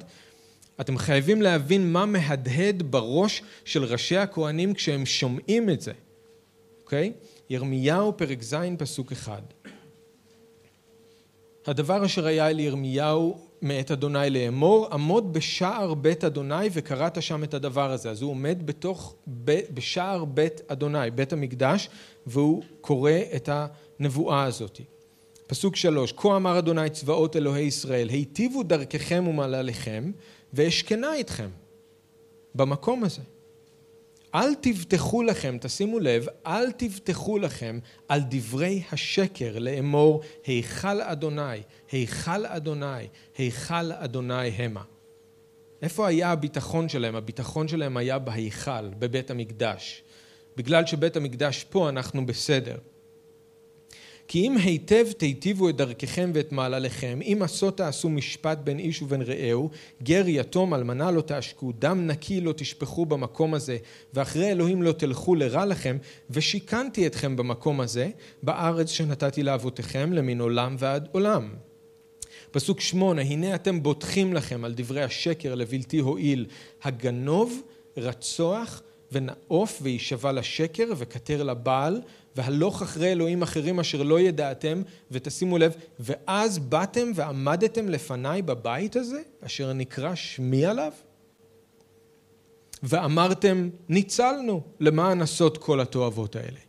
אתם חייבים להבין מה מהדהד בראש של ראשי הכהנים כשהם שומעים את זה, אוקיי? ירמיהו פרק ז' פסוק אחד. הדבר אשר היה אל ירמיהו מאת אדוני לאמור, עמוד בשער בית אדוני וקראת שם את הדבר הזה. אז הוא עומד בתוך, בשער בית אדוני, בית המקדש, והוא קורא את הנבואה הזאת. פסוק שלוש, כה אמר אדוני צבאות אלוהי ישראל, היטיבו דרככם ומעלליכם, ואשכנה איתכם במקום הזה. אל תבטחו לכם, תשימו לב, אל תבטחו לכם על דברי השקר לאמור היכל אדוני, היכל אדוני, היכל אדוני המה. איפה היה הביטחון שלהם? הביטחון שלהם היה בהיכל, בבית המקדש. בגלל שבית המקדש פה אנחנו בסדר. כי אם היטב תיטיבו את דרככם ואת מעלליכם, אם עשות תעשו משפט בין איש ובין רעהו, גר יתום אלמנה לא תעשקו, דם נקי לא תשפכו במקום הזה, ואחרי אלוהים לא תלכו לרע לכם, ושיכנתי אתכם במקום הזה, בארץ שנתתי לאבותיכם למן עולם ועד עולם. פסוק שמונה, הנה אתם בוטחים לכם על דברי השקר לבלתי הועיל, הגנוב, רצוח ונאוף ויישבע לשקר וכתר לבעל והלוך אחרי אלוהים אחרים אשר לא ידעתם ותשימו לב ואז באתם ועמדתם לפניי בבית הזה אשר נקרא שמי עליו ואמרתם ניצלנו למען עשות כל התועבות האלה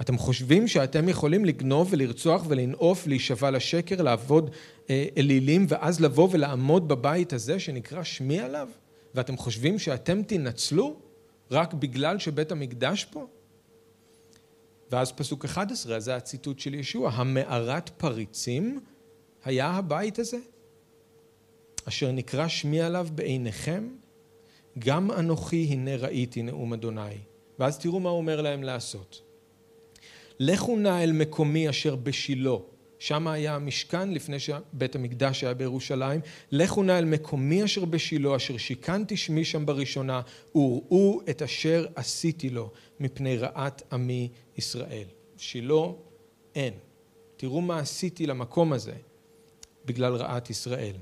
אתם חושבים שאתם יכולים לגנוב ולרצוח ולנאוף, להישבע לשקר, לעבוד אה, אלילים, ואז לבוא ולעמוד בבית הזה שנקרא שמי עליו? ואתם חושבים שאתם תנצלו רק בגלל שבית המקדש פה? ואז פסוק 11, זה הציטוט של ישוע, המערת פריצים היה הבית הזה, אשר נקרא שמי עליו בעיניכם, גם אנוכי הנה ראיתי נאום אדוני. ואז תראו מה הוא אומר להם לעשות. לכו נא אל מקומי אשר בשילה, שם היה המשכן לפני שבית המקדש היה בירושלים, לכו נא אל מקומי אשר בשילה, אשר שיכנתי שמי שם בראשונה, וראו את אשר עשיתי לו מפני רעת עמי ישראל. שילה אין. תראו מה עשיתי למקום הזה בגלל רעת ישראל.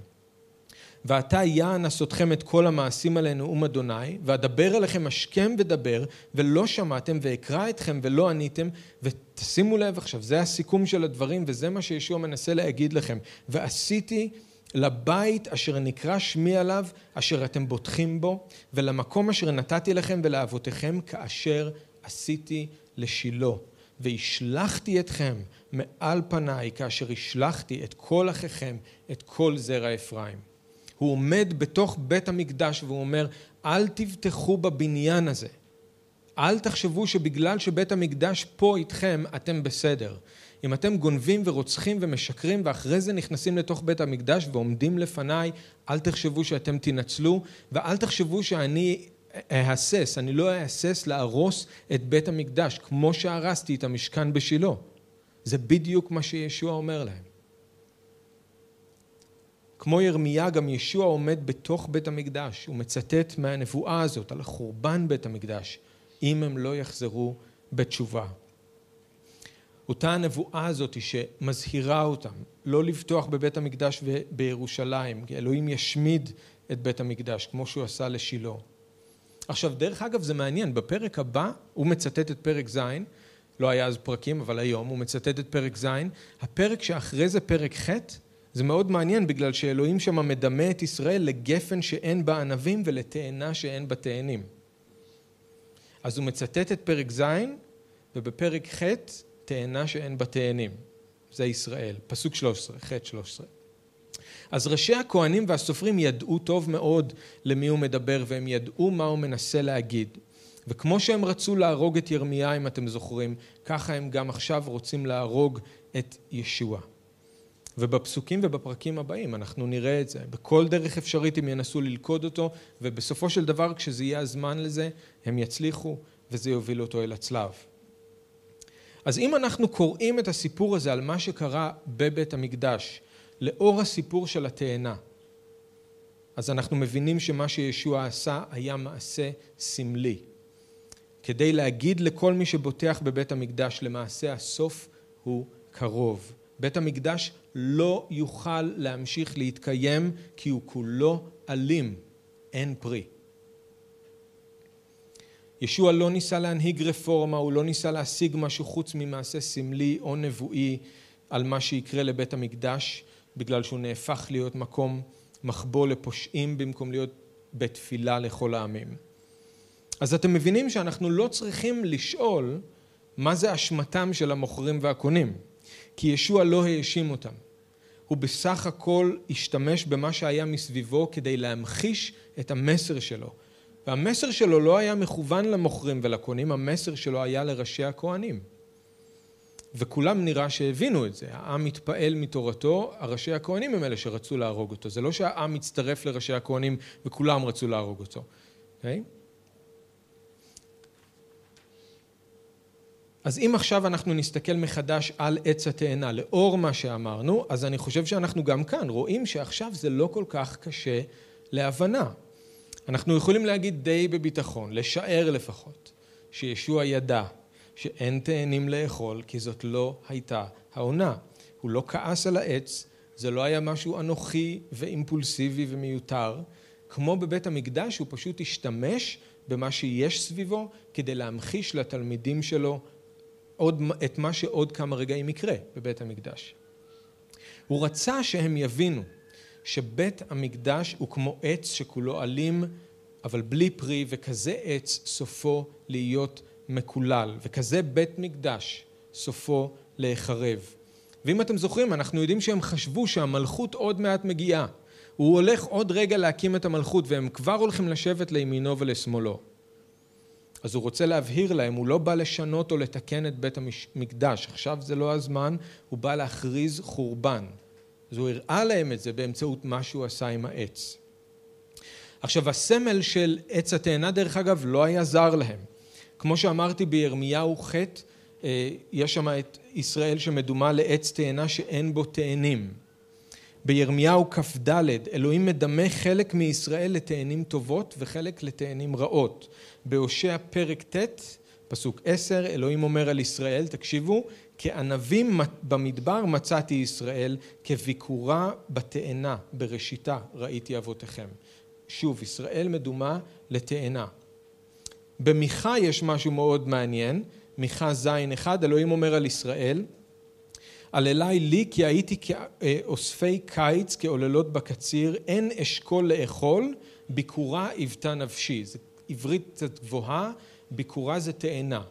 ועתה יען עשותכם את כל המעשים עלינו נאום אדוני, ואדבר אליכם השכם ודבר, ולא שמעתם, ואקרא אתכם ולא עניתם, ותשימו לב עכשיו, זה הסיכום של הדברים, וזה מה שישוע מנסה להגיד לכם. ועשיתי לבית אשר נקרא שמי עליו, אשר אתם בוטחים בו, ולמקום אשר נתתי לכם ולאבותיכם, כאשר עשיתי לשילה. והשלכתי אתכם מעל פניי, כאשר השלכתי את כל אחיכם, את כל זרע אפרים. הוא עומד בתוך בית המקדש והוא אומר, אל תבטחו בבניין הזה. אל תחשבו שבגלל שבית המקדש פה איתכם, אתם בסדר. אם אתם גונבים ורוצחים ומשקרים ואחרי זה נכנסים לתוך בית המקדש ועומדים לפניי, אל תחשבו שאתם תנצלו ואל תחשבו שאני אהסס, אני לא אהסס להרוס את בית המקדש כמו שהרסתי את המשכן בשילה. זה בדיוק מה שישוע אומר להם. כמו ירמיה גם ישוע עומד בתוך בית המקדש, הוא מצטט מהנבואה הזאת על חורבן בית המקדש, אם הם לא יחזרו בתשובה. אותה הנבואה הזאת שמזהירה אותם לא לבטוח בבית המקדש בירושלים, כי אלוהים ישמיד את בית המקדש כמו שהוא עשה לשילה. עכשיו דרך אגב זה מעניין, בפרק הבא הוא מצטט את פרק ז', לא היה אז פרקים אבל היום הוא מצטט את פרק ז', הפרק שאחרי זה פרק ח' זה מאוד מעניין בגלל שאלוהים שם מדמה את ישראל לגפן שאין בה ענבים ולתאנה שאין בה תאנים. אז הוא מצטט את פרק ז' ובפרק ח' תאנה שאין בה תאנים. זה ישראל, פסוק 13, ח' 13. אז ראשי הכהנים והסופרים ידעו טוב מאוד למי הוא מדבר והם ידעו מה הוא מנסה להגיד. וכמו שהם רצו להרוג את ירמיה אם אתם זוכרים, ככה הם גם עכשיו רוצים להרוג את ישוע. ובפסוקים ובפרקים הבאים אנחנו נראה את זה. בכל דרך אפשרית הם ינסו ללכוד אותו, ובסופו של דבר כשזה יהיה הזמן לזה, הם יצליחו וזה יוביל אותו אל הצלב. אז אם אנחנו קוראים את הסיפור הזה על מה שקרה בבית המקדש, לאור הסיפור של התאנה, אז אנחנו מבינים שמה שישוע עשה היה מעשה סמלי. כדי להגיד לכל מי שבוטח בבית המקדש, למעשה הסוף הוא קרוב. בית המקדש לא יוכל להמשיך להתקיים כי הוא כולו אלים, אין פרי. ישוע לא ניסה להנהיג רפורמה, הוא לא ניסה להשיג משהו חוץ ממעשה סמלי או נבואי על מה שיקרה לבית המקדש, בגלל שהוא נהפך להיות מקום מחבוא לפושעים במקום להיות בית תפילה לכל העמים. אז אתם מבינים שאנחנו לא צריכים לשאול מה זה אשמתם של המוכרים והקונים. כי ישוע לא האשים אותם. הוא בסך הכל השתמש במה שהיה מסביבו כדי להמחיש את המסר שלו. והמסר שלו לא היה מכוון למוכרים ולקונים, המסר שלו היה לראשי הכהנים. וכולם נראה שהבינו את זה, העם מתפעל מתורתו, הראשי הכהנים הם אלה שרצו להרוג אותו. זה לא שהעם מצטרף לראשי הכהנים וכולם רצו להרוג אותו. Okay? אז אם עכשיו אנחנו נסתכל מחדש על עץ התאנה, לאור מה שאמרנו, אז אני חושב שאנחנו גם כאן רואים שעכשיו זה לא כל כך קשה להבנה. אנחנו יכולים להגיד די בביטחון, לשער לפחות, שישוע ידע שאין תאנים לאכול כי זאת לא הייתה העונה. הוא לא כעס על העץ, זה לא היה משהו אנוכי ואימפולסיבי ומיותר. כמו בבית המקדש, הוא פשוט השתמש במה שיש סביבו כדי להמחיש לתלמידים שלו את מה שעוד כמה רגעים יקרה בבית המקדש. הוא רצה שהם יבינו שבית המקדש הוא כמו עץ שכולו עלים, אבל בלי פרי, וכזה עץ סופו להיות מקולל, וכזה בית מקדש סופו להיחרב. ואם אתם זוכרים, אנחנו יודעים שהם חשבו שהמלכות עוד מעט מגיעה. הוא הולך עוד רגע להקים את המלכות, והם כבר הולכים לשבת לימינו ולשמאלו. אז הוא רוצה להבהיר להם, הוא לא בא לשנות או לתקן את בית המקדש, עכשיו זה לא הזמן, הוא בא להכריז חורבן. אז הוא הראה להם את זה באמצעות מה שהוא עשה עם העץ. עכשיו הסמל של עץ התאנה דרך אגב לא היה זר להם. כמו שאמרתי בירמיהו ח' אה, יש שם את ישראל שמדומה לעץ תאנה שאין בו תאנים. בירמיהו כ"ד אלוהים מדמה חלק מישראל לתאנים טובות וחלק לתאנים רעות. בהושע פרק ט' פסוק עשר אלוהים אומר על ישראל תקשיבו כענבים במדבר מצאתי ישראל כביקורה בתאנה בראשיתה ראיתי אבותיכם. שוב ישראל מדומה לתאנה. במיכה יש משהו מאוד מעניין מיכה ז' אחד אלוהים אומר על ישראל על אליי לי כי הייתי כאוספי קיץ כעוללות בקציר אין אשכול לאכול ביקורה היוותה נפשי זה עברית קצת גבוהה ביקורה זה תאנה.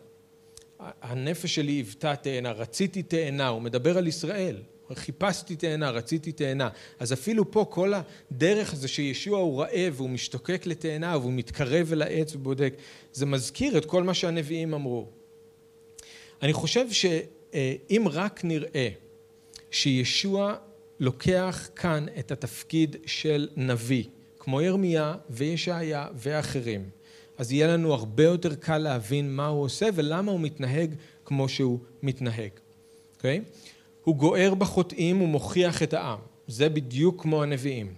הנפש שלי היוותה תאנה רציתי תאנה הוא מדבר על ישראל. חיפשתי תאנה רציתי תאנה. אז אפילו פה כל הדרך הזה שישוע הוא רעב והוא משתוקק לתאנה והוא מתקרב אל העץ ובודק. זה מזכיר את כל מה שהנביאים אמרו. אני חושב שאם רק נראה שישוע לוקח כאן את התפקיד של נביא, כמו ירמיה וישעיה ואחרים, אז יהיה לנו הרבה יותר קל להבין מה הוא עושה ולמה הוא מתנהג כמו שהוא מתנהג. Okay? אוקיי? הוא גוער בחוטאים ומוכיח את העם. זה בדיוק כמו הנביאים.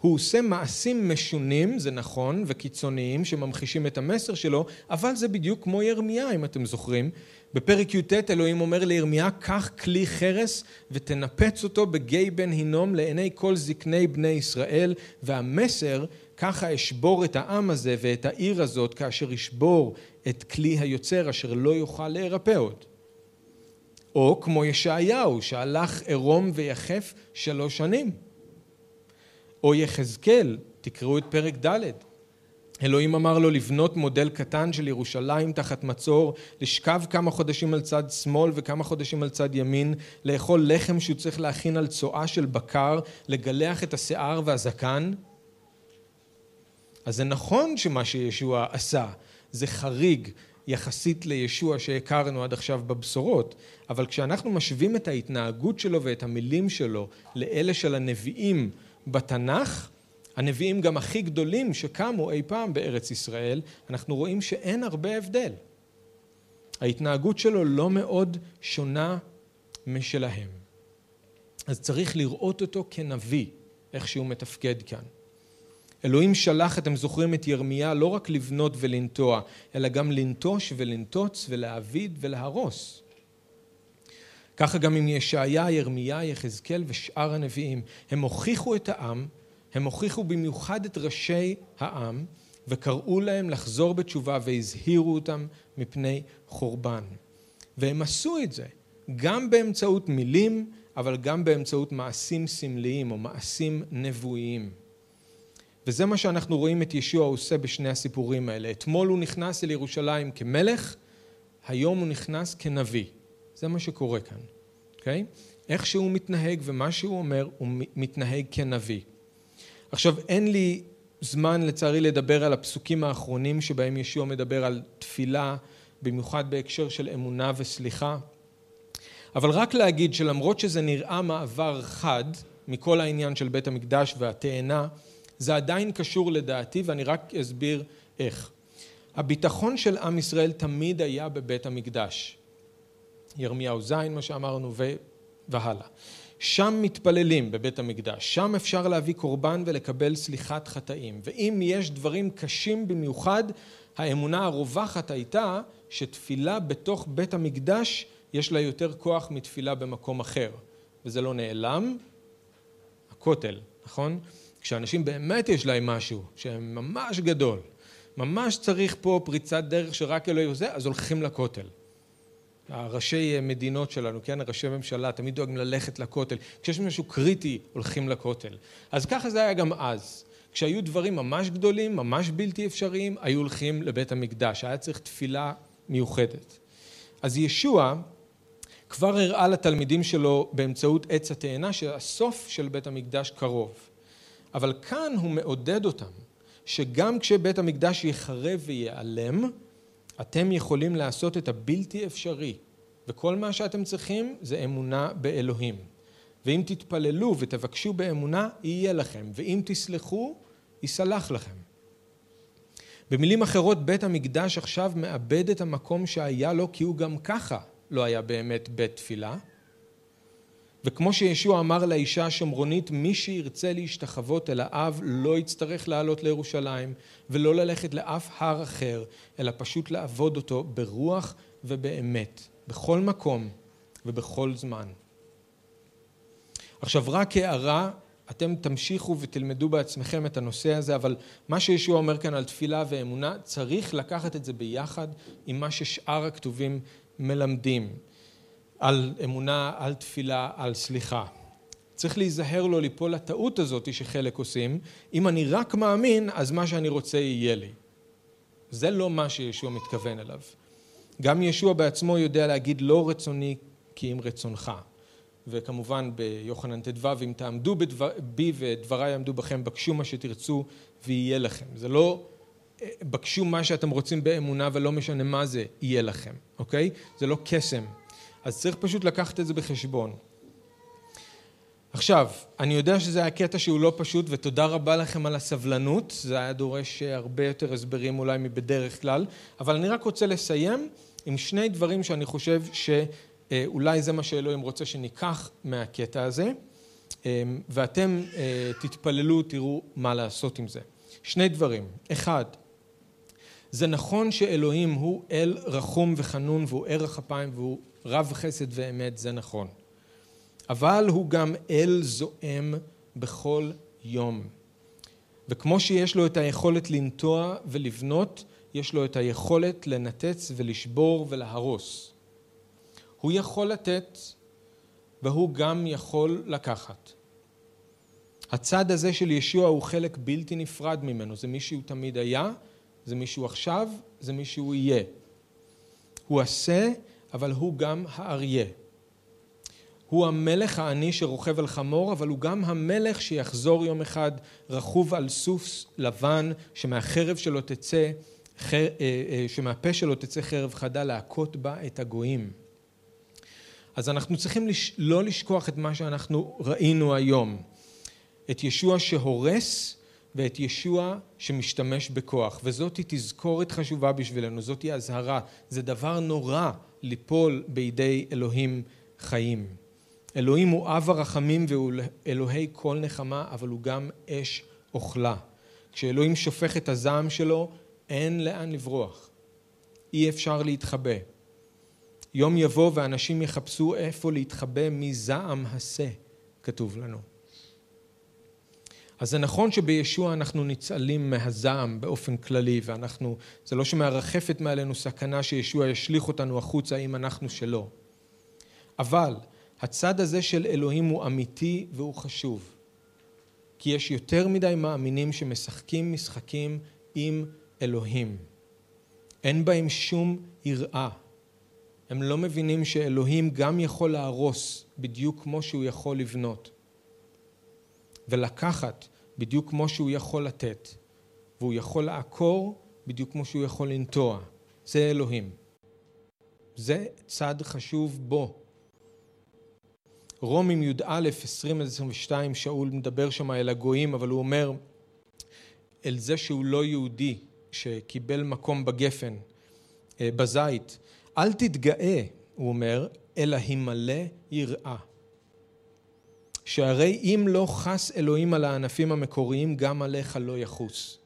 הוא עושה מעשים משונים, זה נכון, וקיצוניים, שממחישים את המסר שלו, אבל זה בדיוק כמו ירמיה, אם אתם זוכרים. בפרק י"ט אלוהים אומר לירמיה, קח כלי חרס ותנפץ אותו בגיא בן הינום לעיני כל זקני בני ישראל, והמסר, ככה אשבור את העם הזה ואת העיר הזאת, כאשר אשבור את כלי היוצר, אשר לא יוכל להירפא עוד. או כמו ישעיהו, שהלך עירום ויחף שלוש שנים. או יחזקאל, תקראו את פרק ד'. אלוהים אמר לו לבנות מודל קטן של ירושלים תחת מצור, לשכב כמה חודשים על צד שמאל וכמה חודשים על צד ימין, לאכול לחם שהוא צריך להכין על צואה של בקר, לגלח את השיער והזקן. אז זה נכון שמה שישוע עשה זה חריג יחסית לישוע שהכרנו עד עכשיו בבשורות, אבל כשאנחנו משווים את ההתנהגות שלו ואת המילים שלו לאלה של הנביאים בתנ"ך, הנביאים גם הכי גדולים שקמו אי פעם בארץ ישראל, אנחנו רואים שאין הרבה הבדל. ההתנהגות שלו לא מאוד שונה משלהם. אז צריך לראות אותו כנביא, איך שהוא מתפקד כאן. אלוהים שלח, אתם זוכרים את ירמיה, לא רק לבנות ולנטוע, אלא גם לנטוש ולנטוץ ולהעביד ולהרוס. ככה גם עם ישעיה, ירמיה, יחזקאל ושאר הנביאים. הם הוכיחו את העם, הם הוכיחו במיוחד את ראשי העם, וקראו להם לחזור בתשובה והזהירו אותם מפני חורבן. והם עשו את זה גם באמצעות מילים, אבל גם באמצעות מעשים סמליים או מעשים נבואיים. וזה מה שאנחנו רואים את ישוע עושה בשני הסיפורים האלה. אתמול הוא נכנס אל ירושלים כמלך, היום הוא נכנס כנביא. זה מה שקורה כאן, אוקיי? Okay? איך שהוא מתנהג ומה שהוא אומר, הוא מתנהג כנביא. עכשיו, אין לי זמן לצערי לדבר על הפסוקים האחרונים שבהם ישוע מדבר על תפילה, במיוחד בהקשר של אמונה וסליחה, אבל רק להגיד שלמרות שזה נראה מעבר חד מכל העניין של בית המקדש והתאנה, זה עדיין קשור לדעתי ואני רק אסביר איך. הביטחון של עם ישראל תמיד היה בבית המקדש. ירמיהו ז', מה שאמרנו, ו... והלאה. שם מתפללים בבית המקדש, שם אפשר להביא קורבן ולקבל סליחת חטאים. ואם יש דברים קשים במיוחד, האמונה הרווחת הייתה שתפילה בתוך בית המקדש יש לה יותר כוח מתפילה במקום אחר. וזה לא נעלם, הכותל, נכון? כשאנשים באמת יש להם משהו שהם ממש גדול, ממש צריך פה פריצת דרך שרק אלוהים עושה, אז הולכים לכותל. הראשי מדינות שלנו, כן, ראשי ממשלה, תמיד דואגים ללכת לכותל. כשיש משהו קריטי, הולכים לכותל. אז ככה זה היה גם אז. כשהיו דברים ממש גדולים, ממש בלתי אפשריים, היו הולכים לבית המקדש. היה צריך תפילה מיוחדת. אז ישוע כבר הראה לתלמידים שלו באמצעות עץ התאנה שהסוף של בית המקדש קרוב. אבל כאן הוא מעודד אותם שגם כשבית המקדש ייחרב וייעלם, אתם יכולים לעשות את הבלתי אפשרי, וכל מה שאתם צריכים זה אמונה באלוהים. ואם תתפללו ותבקשו באמונה, יהיה לכם, ואם תסלחו, ייסלח לכם. במילים אחרות, בית המקדש עכשיו מאבד את המקום שהיה לו, כי הוא גם ככה לא היה באמת בית תפילה. וכמו שישוע אמר לאישה השומרונית, מי שירצה להשתחוות אל האב לא יצטרך לעלות לירושלים ולא ללכת לאף הר אחר, אלא פשוט לעבוד אותו ברוח ובאמת, בכל מקום ובכל זמן. עכשיו רק הערה, אתם תמשיכו ותלמדו בעצמכם את הנושא הזה, אבל מה שישוע אומר כאן על תפילה ואמונה, צריך לקחת את זה ביחד עם מה ששאר הכתובים מלמדים. על אמונה, על תפילה, על סליחה. צריך להיזהר לא ליפול לטעות הזאת שחלק עושים, אם אני רק מאמין, אז מה שאני רוצה יהיה לי. זה לא מה שישוע מתכוון אליו. גם ישוע בעצמו יודע להגיד לא רצוני כי אם רצונך. וכמובן ביוחנן ט"ו, אם תעמדו בדבר, בי ודבריי יעמדו בכם, בקשו מה שתרצו ויהיה לכם. זה לא אה, בקשו מה שאתם רוצים באמונה ולא משנה מה זה, יהיה לכם, אוקיי? זה לא קסם. אז צריך פשוט לקחת את זה בחשבון. עכשיו, אני יודע שזה היה קטע שהוא לא פשוט ותודה רבה לכם על הסבלנות, זה היה דורש הרבה יותר הסברים אולי מבדרך כלל, אבל אני רק רוצה לסיים עם שני דברים שאני חושב שאולי זה מה שאלוהים רוצה שניקח מהקטע הזה, ואתם אה, תתפללו, תראו מה לעשות עם זה. שני דברים. אחד, זה נכון שאלוהים הוא אל רחום וחנון והוא ערך אפיים והוא רב חסד ואמת, זה נכון. אבל הוא גם אל זועם בכל יום. וכמו שיש לו את היכולת לנטוע ולבנות, יש לו את היכולת לנתץ ולשבור ולהרוס. הוא יכול לתת והוא גם יכול לקחת. הצד הזה של ישוע הוא חלק בלתי נפרד ממנו, זה מי שהוא תמיד היה, זה מי שהוא עכשיו, זה מי שהוא יהיה. הוא עשה אבל הוא גם האריה. הוא המלך העני שרוכב על חמור, אבל הוא גם המלך שיחזור יום אחד רכוב על סוס לבן, שמהחרב שלו תצא, אה, אה, שמהפה שלו תצא חרב חדה להכות בה את הגויים. אז אנחנו צריכים לא לשכוח את מה שאנחנו ראינו היום. את ישוע שהורס ואת ישוע שמשתמש בכוח. וזאתי תזכורת חשובה בשבילנו, זאתי אזהרה. זה דבר נורא ליפול בידי אלוהים חיים. אלוהים הוא אב הרחמים והוא אלוהי כל נחמה, אבל הוא גם אש אוכלה. כשאלוהים שופך את הזעם שלו, אין לאן לברוח. אי אפשר להתחבא. יום יבוא ואנשים יחפשו איפה להתחבא מזעם השה, כתוב לנו. אז זה נכון שבישוע אנחנו ניצלים מהזעם באופן כללי, ואנחנו, זה לא שמרחפת מעלינו סכנה שישוע ישליך אותנו החוצה אם אנחנו שלא. אבל הצד הזה של אלוהים הוא אמיתי והוא חשוב. כי יש יותר מדי מאמינים שמשחקים משחקים עם אלוהים. אין בהם שום יראה. הם לא מבינים שאלוהים גם יכול להרוס בדיוק כמו שהוא יכול לבנות. ולקחת בדיוק כמו שהוא יכול לתת, והוא יכול לעקור בדיוק כמו שהוא יכול לנטוע. זה אלוהים. זה צד חשוב בו. רומים י"א 20-22 שאול מדבר שם אל הגויים אבל הוא אומר אל זה שהוא לא יהודי שקיבל מקום בגפן, אה, בזית, אל תתגאה הוא אומר, אלא הימלא יראה. שהרי אם לא חס אלוהים על הענפים המקוריים, גם עליך לא יחוס.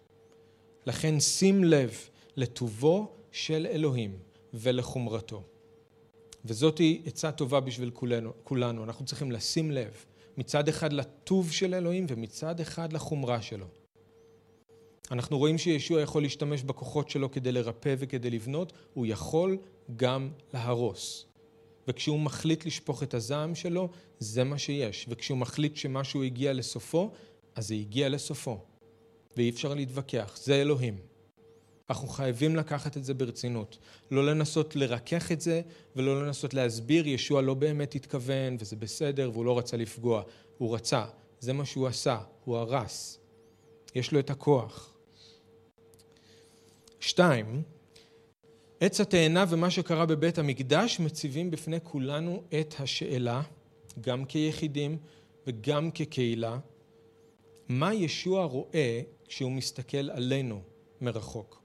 לכן שים לב לטובו של אלוהים ולחומרתו. וזאתי עצה טובה בשביל כולנו, כולנו. אנחנו צריכים לשים לב מצד אחד לטוב של אלוהים ומצד אחד לחומרה שלו. אנחנו רואים שישוע יכול להשתמש בכוחות שלו כדי לרפא וכדי לבנות, הוא יכול גם להרוס. וכשהוא מחליט לשפוך את הזעם שלו, זה מה שיש. וכשהוא מחליט שמשהו הגיע לסופו, אז זה הגיע לסופו. ואי אפשר להתווכח, זה אלוהים. אנחנו חייבים לקחת את זה ברצינות. לא לנסות לרכך את זה ולא לנסות להסביר, ישוע לא באמת התכוון וזה בסדר והוא לא רצה לפגוע. הוא רצה, זה מה שהוא עשה, הוא הרס. יש לו את הכוח. שתיים, עץ התאנה ומה שקרה בבית המקדש מציבים בפני כולנו את השאלה, גם כיחידים וגם כקהילה, מה ישוע רואה כשהוא מסתכל עלינו מרחוק?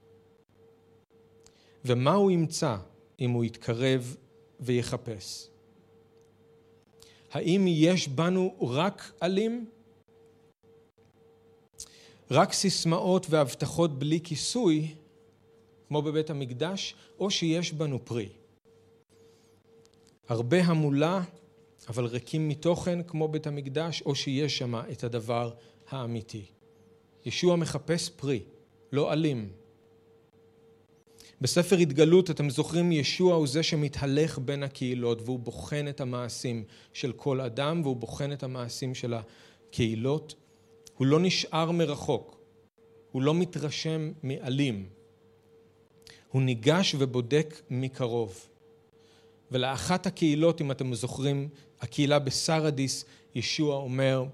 ומה הוא ימצא אם הוא יתקרב ויחפש? האם יש בנו רק אלים? רק סיסמאות והבטחות בלי כיסוי, כמו בבית המקדש, או שיש בנו פרי? הרבה המולה, אבל ריקים מתוכן, כמו בית המקדש, או שיש שם את הדבר האמיתי. ישוע מחפש פרי, לא אלים. בספר התגלות, אתם זוכרים, ישוע הוא זה שמתהלך בין הקהילות והוא בוחן את המעשים של כל אדם והוא בוחן את המעשים של הקהילות. הוא לא נשאר מרחוק, הוא לא מתרשם מאלים. הוא ניגש ובודק מקרוב. ולאחת הקהילות, אם אתם זוכרים, הקהילה בסרדיס, ישוע אומר,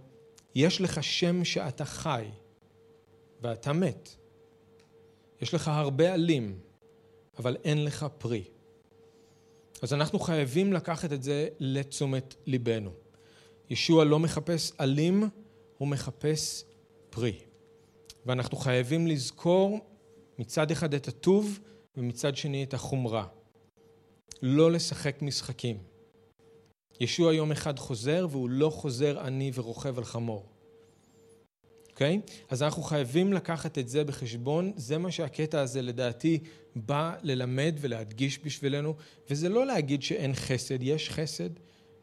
יש לך שם שאתה חי ואתה מת. יש לך הרבה עלים, אבל אין לך פרי. אז אנחנו חייבים לקחת את זה לתשומת ליבנו. ישוע לא מחפש עלים, הוא מחפש פרי. ואנחנו חייבים לזכור מצד אחד את הטוב ומצד שני את החומרה. לא לשחק משחקים. ישוע יום אחד חוזר והוא לא חוזר עני ורוכב על חמור. אוקיי? Okay? אז אנחנו חייבים לקחת את זה בחשבון, זה מה שהקטע הזה לדעתי בא ללמד ולהדגיש בשבילנו, וזה לא להגיד שאין חסד, יש חסד,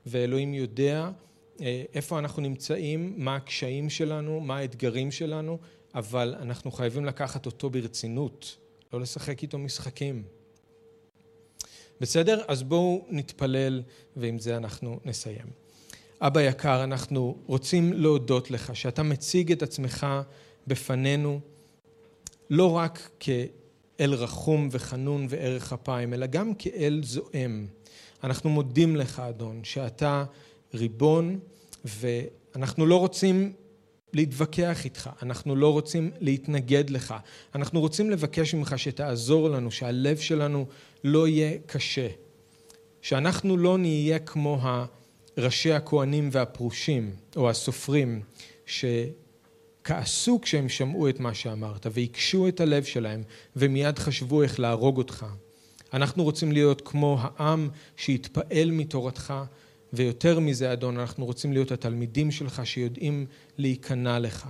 ואלוהים יודע אה, איפה אנחנו נמצאים, מה הקשיים שלנו, מה האתגרים שלנו, אבל אנחנו חייבים לקחת אותו ברצינות, לא לשחק איתו משחקים. בסדר? אז בואו נתפלל ועם זה אנחנו נסיים. אבא יקר, אנחנו רוצים להודות לך שאתה מציג את עצמך בפנינו לא רק כאל רחום וחנון וערך אפיים, אלא גם כאל זועם. אנחנו מודים לך, אדון, שאתה ריבון, ואנחנו לא רוצים להתווכח איתך, אנחנו לא רוצים להתנגד לך, אנחנו רוצים לבקש ממך שתעזור לנו, שהלב שלנו לא יהיה קשה, שאנחנו לא נהיה כמו ראשי הכהנים והפרושים, או הסופרים, שכעסו כשהם שמעו את מה שאמרת, והקשו את הלב שלהם, ומיד חשבו איך להרוג אותך. אנחנו רוצים להיות כמו העם שהתפעל מתורתך, ויותר מזה, אדון, אנחנו רוצים להיות התלמידים שלך שיודעים להיכנע לך.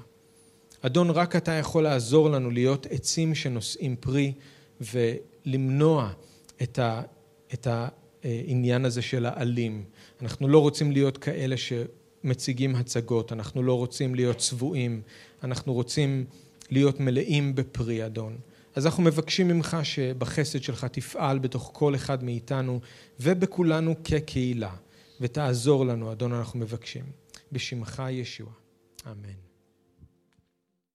אדון, רק אתה יכול לעזור לנו להיות עצים שנושאים פרי ולמנוע את, ה, את העניין הזה של העלים. אנחנו לא רוצים להיות כאלה שמציגים הצגות, אנחנו לא רוצים להיות צבועים, אנחנו רוצים להיות מלאים בפרי, אדון. אז אנחנו מבקשים ממך שבחסד שלך תפעל בתוך כל אחד מאיתנו ובכולנו כקהילה. ותעזור לנו, אדון, אנחנו מבקשים. בשמך ישוע. אמן.